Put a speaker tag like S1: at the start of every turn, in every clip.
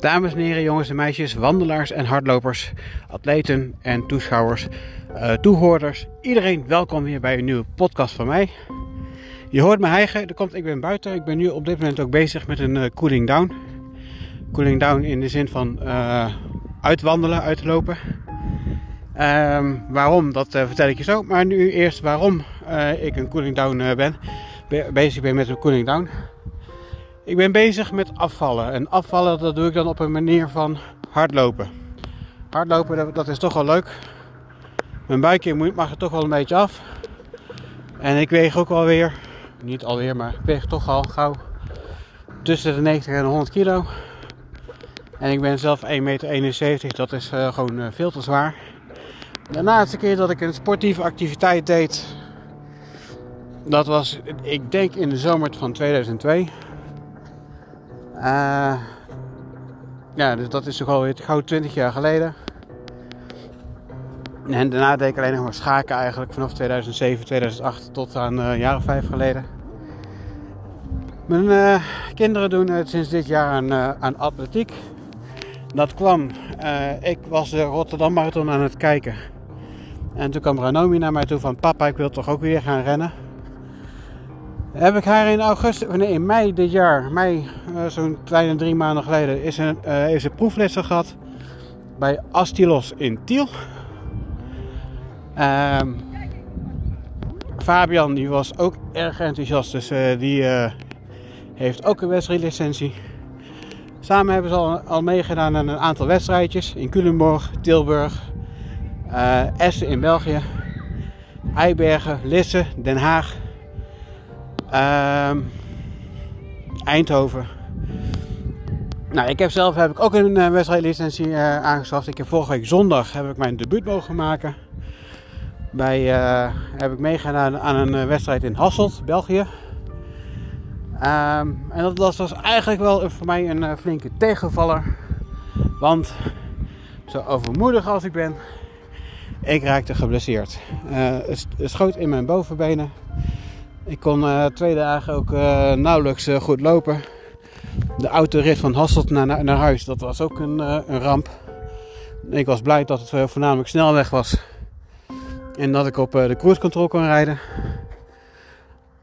S1: Dames en heren, jongens en meisjes, wandelaars en hardlopers, atleten en toeschouwers, uh, toehoorders. Iedereen welkom weer bij een nieuwe podcast van mij. Je hoort me hijgen, er komt, ik ben buiten. Ik ben nu op dit moment ook bezig met een uh, cooling down. Cooling down in de zin van uh, uitwandelen, uitlopen. Um, waarom, dat vertel ik je zo. Maar nu eerst waarom ik een cooling down ben. Be bezig ben met een cooling down. Ik ben bezig met afvallen. En afvallen dat doe ik dan op een manier van hardlopen. Hardlopen dat is toch wel leuk. Mijn buikje mag er toch wel een beetje af. En ik weeg ook alweer, niet alweer, maar ik weeg toch al gauw tussen de 90 en de 100 kilo. En ik ben zelf 1,71 meter, dat is uh, gewoon uh, veel te zwaar. De laatste keer dat ik een sportieve activiteit deed, dat was, ik denk in de zomer van 2002. Uh, ja, dus dat is toch alweer gauw 20 jaar geleden. En daarna deed ik alleen nog maar schaken eigenlijk vanaf 2007, 2008 tot aan uh, een jaar of vijf geleden. Mijn uh, kinderen doen het sinds dit jaar aan, uh, aan atletiek. Dat kwam, ik was de Rotterdam Marathon aan het kijken. En toen kwam Ranomi naar mij toe van papa, ik wil toch ook weer gaan rennen. Heb ik haar in augustus, nee, in mei dit jaar, mei, uh, zo'n kleine drie maanden geleden, is een, heeft ze proeflessen gehad bij Astilos in Tiel. Uh, Fabian die was ook erg enthousiast, dus uh, die heeft ook een wedstrijdlicentie. Samen hebben ze al, al meegedaan aan een aantal wedstrijdjes in Culemborg, Tilburg, Essen in België, Eibergen, Lisse, Den Haag. Uh, Eindhoven. Nou, ik heb zelf heb ik ook een uh, wedstrijdlicentie uh, aangeschaft. Ik heb vorige week zondag heb ik mijn debuut mogen maken. Bij, uh, heb ik meegedaan aan een wedstrijd in Hasselt, België. Um, en dat, dat, was eigenlijk wel voor mij een flinke tegenvaller. Want zo overmoedig als ik ben, ik raakte geblesseerd. het schoot in mijn bovenbenen. Ik kon uh, twee dagen ook uh, nauwelijks uh, goed lopen. De autorit van Hasselt naar, naar, naar huis, dat was ook een, een, ramp. Ik was blij dat het voornamelijk snelweg was. En dat ik op de cruise control kon rijden.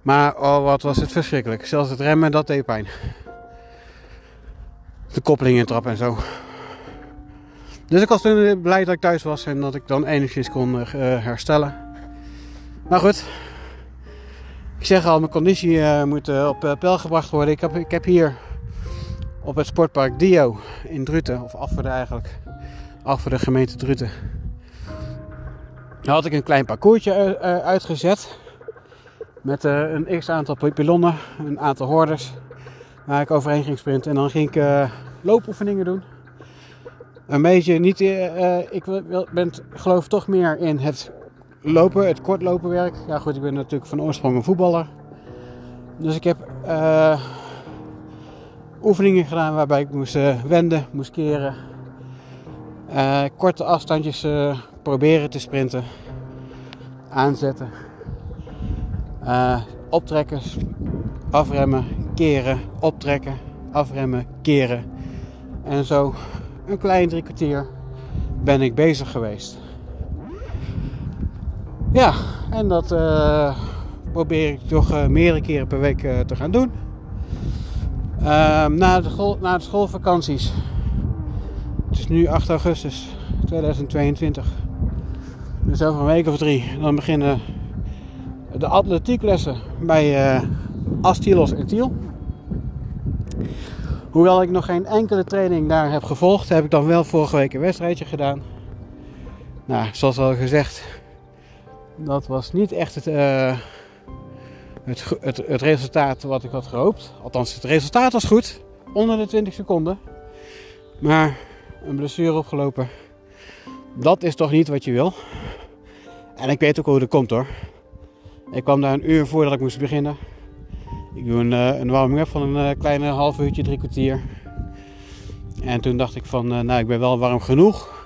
S1: Maar oh, wat was het verschrikkelijk. Zelfs het remmen, dat deed pijn. De koppeling trap en zo. Dus ik was toen blij dat ik thuis was en dat ik dan enigszins kon herstellen. Maar goed, zeg al, mijn conditie uh, moet uh, op uh, peil gebracht worden. Ik heb, ik heb hier op het sportpark Dio in Druten, of Afverde eigenlijk, de gemeente Druten. Had ik een klein parcoursje uitgezet. Met een x aantal pilonnen, een aantal hoorders. Waar ik overheen ging sprinten. En dan ging ik loopoefeningen doen. Een beetje niet. ik ben, geloof toch meer in het lopen, het kortlopenwerk. Ja goed, ik ben natuurlijk van oorsprong een voetballer. Dus ik heb uh, oefeningen gedaan waarbij ik moest uh, wenden, moest keren. Uh, korte afstandjes proberen te sprinten. Aanzetten. optrekken, afremmen, keren, optrekken, afremmen, keren. En zo een klein drie kwartier ben ik bezig geweest. Ja, en dat uh, probeer ik toch uh, meerdere keren per week uh, te gaan doen. Ehm, na, de na de schoolvakanties. Het is nu 8 augustus 2022. Dus over een week of drie. Dan beginnen de atletieklessen bij Astilos en. Hoewel ik nog geen enkele training daar heb gevolgd, heb ik dan wel vorige week een wedstrijdje gedaan. Nou, zoals al gezegd, dat was niet echt het, uh, het, het, resultaat wat ik had gehoopt. Althans, het resultaat was goed. Onder de 20 seconden. Maar een blessure opgelopen. Dat is toch niet wat je wil. En ik weet ook hoe dat komt hoor. Ik kwam daar een uur voordat ik moest beginnen. Ik doe een, uh, een warming-up van een uh, kleine half uurtje, drie kwartier. En toen dacht ik van, nou ik ben wel warm genoeg.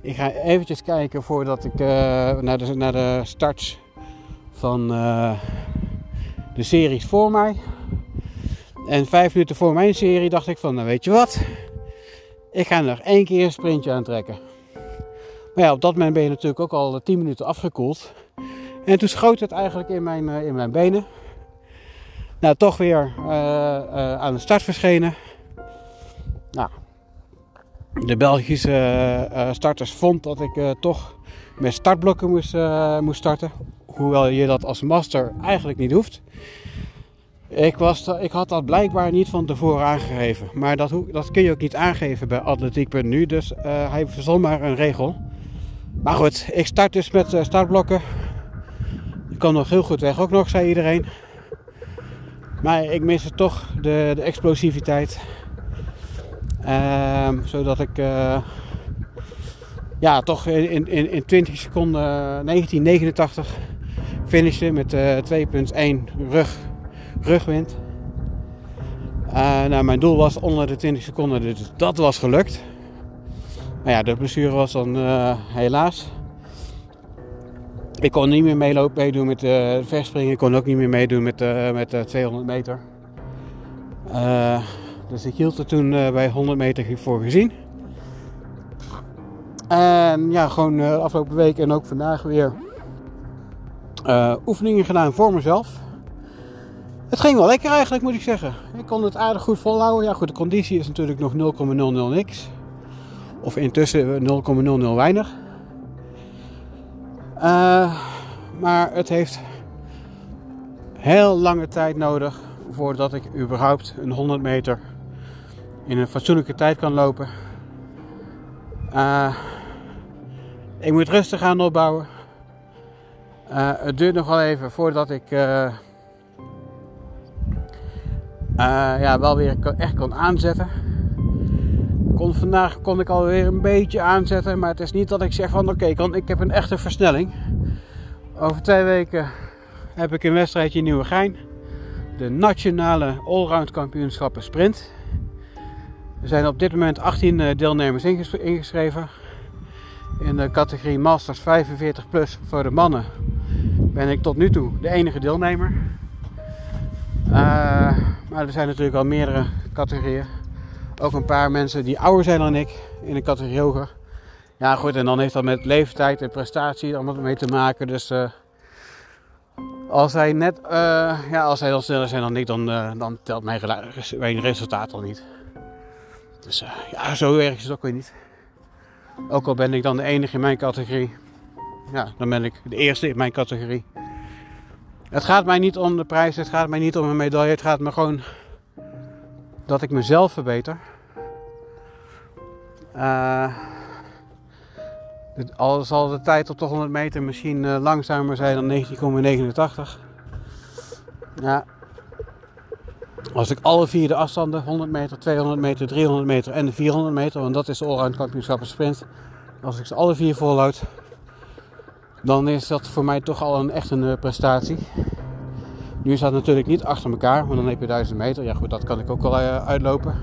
S1: Ik ga eventjes kijken voordat ik uh, naar, de, naar de starts van uh, de series voor mij. En vijf minuten voor mijn serie dacht ik van, nou weet je wat? Ik ga nog één keer een sprintje aantrekken. Maar ja, op dat moment ben je natuurlijk ook al 10 minuten afgekoeld. En toen schoot het eigenlijk in mijn, in mijn benen. Nou, toch weer aan de start verschenen. Nou, de Belgische starters vond dat ik toch met startblokken moest, starten. Hoewel je dat als master eigenlijk niet hoeft. Ik, was, ik had dat blijkbaar niet van tevoren aangegeven. Maar dat, dat kun je ook niet aangeven bij atletiek.nu. Dus hij verzon maar een regel. Maar goed, ik start dus met startblokken. Ik kan nog heel goed weg, ook nog, zei iedereen. Maar ik miste toch de, de explosiviteit. Uh, zodat ik uh, ja, toch in, in, in 20 seconden 1989 finishte met 2.1 rug rugwind. Uh, nou, mijn doel was onder de 20 seconden, dus dat was gelukt. Maar ja, de blessure was dan helaas. Ik kon niet meer meelopen, meedoen met de verspringen. Ik kon ook niet meer meedoen met, uh, met de 200 meter. Dus ik hield er toen bij 100 meter voor gezien. En ja, gewoon de afgelopen week en ook vandaag weer oefeningen gedaan voor mezelf. Het ging wel lekker eigenlijk, moet ik zeggen. Ik kon het aardig goed volhouden. Ja, goed, de conditie is natuurlijk nog 0,00 niks. Of intussen 0,00 weinig. Maar het heeft heel lange tijd nodig voordat ik überhaupt een 100 meter in een fatsoenlijke tijd kan lopen. Uh, ik moet rustig gaan opbouwen. Uh, het duurt nog wel even voordat ik uh, ja, wel weer echt kon aanzetten. Kon, vandaag kon ik alweer een beetje aanzetten, maar het is niet dat ik zeg van oké, okay, ik heb een echte versnelling. Over twee weken heb ik een wedstrijdje in Nieuwegein. De nationale allround kampioenschappen sprint. Er zijn op dit moment 18 eh, deelnemers ingeschreven. In de categorie Masters 45 plus voor de mannen ben ik tot nu toe de enige deelnemer. Uh, maar er zijn natuurlijk al meerdere categorieën. Ook een paar mensen die ouder zijn dan ik in een categorie hoger. Ja, goed, en dan heeft dat met leeftijd en prestatie allemaal mee te maken. Dus uh, als zij net, uh, ja, als zij sneller zijn dan ik, dan, dan telt mijn, mijn, resultaat al niet. Dus ja, zo erg is het ook weer niet. Ook al ben ik dan de enige in mijn categorie, ja, dan ben ik de eerste in mijn categorie. Het gaat mij niet om de prijs, het gaat mij niet om een medaille. Het gaat me gewoon dat ik mezelf verbeter. Uh, al zal de tijd op de 100 meter misschien uh, langzamer zijn dan 19,89. Ja. Als ik alle vier de afstanden, 100 meter, 200 meter, 300 meter en de 400 meter, want dat is de allround kampioenschap sprint. Als ik ze alle vier volhoud, dan is dat voor mij toch al een echt een eh, prestatie. Nu is dat natuurlijk niet achter elkaar, want dan heb je 1000 meter. Ja goed, dat kan ik ook wel uh, uitlopen.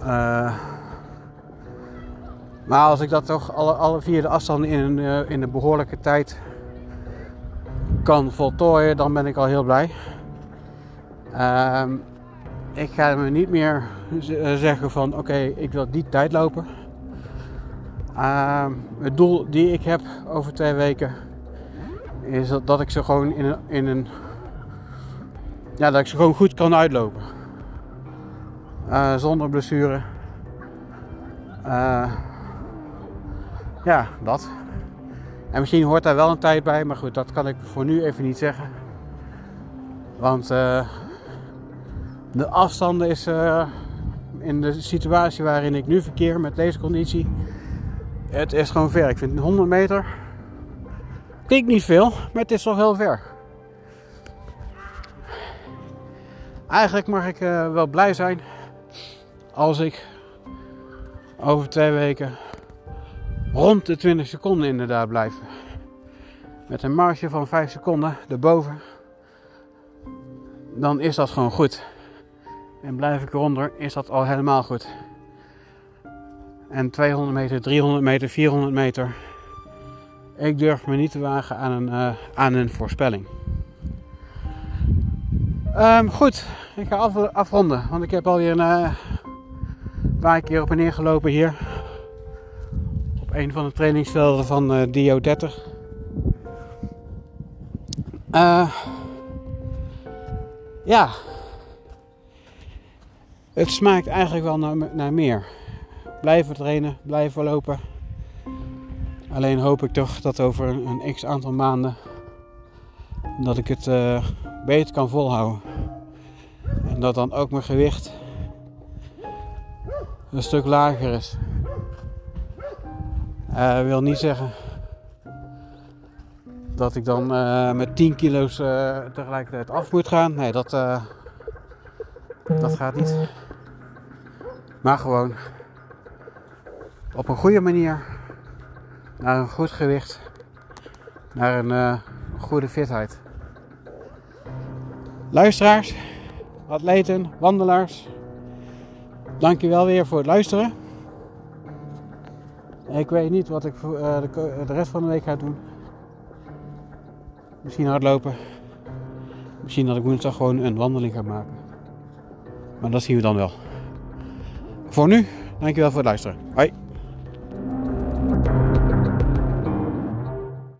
S1: Uh, maar als ik dat toch alle, alle vier de afstanden in een, in een behoorlijke tijd kan voltooien, dan ben ik al heel blij. Ehm, ik ga me niet meer zeggen van oké, ik wil die tijd lopen. Uh, het doel die ik heb over twee weken is dat, ik ze gewoon in een, in een. Ja, dat ik ze gewoon goed kan uitlopen. Uh, zonder blessure. Uh, ja, dat. En misschien hoort daar wel een tijd bij, maar goed, dat kan ik voor nu even niet zeggen. Want de afstanden is in de situatie waarin ik nu verkeer met deze conditie het is gewoon ver. Ik vind 100 meter. Klinkt niet veel, maar het is toch heel ver. Eigenlijk mag ik uh, wel blij zijn als ik over twee weken rond de 20 seconden inderdaad blijf. Met een marge van 5 seconden erboven. Dan is dat gewoon goed. En blijf ik eronder, is dat al helemaal goed. En 200 meter, 300 meter, 400 meter. Ik durf me niet te wagen aan een, uh, aan een voorspelling. Um, goed, ik ga af, afronden, want ik heb alweer een uh, paar keer op en neer gelopen hier. Op een van de trainingsvelden van uh, Dio 30. Uh, ja. Het smaakt eigenlijk wel naar, naar meer. Blijven trainen, blijven lopen. Alleen hoop ik toch dat over een, x aantal maanden dat ik het uh, beter kan volhouden. En dat dan ook mijn gewicht een stuk lager is. Uh, wil niet zeggen dat ik dan uh, met 10 kilo's tegelijkertijd af moet gaan. Nee, dat, dat gaat niet. Maar gewoon op een goede manier naar een goed gewicht, naar een goede fitheid. Luisteraars, atleten, wandelaars, dankjewel weer voor het luisteren. Ik weet niet wat ik uh, de, de, rest van de week ga doen. Misschien hardlopen. Misschien dat ik woensdag gewoon een wandeling ga maken. Maar dat zien we dan wel. Voor nu, dankjewel voor het luisteren. Hoi.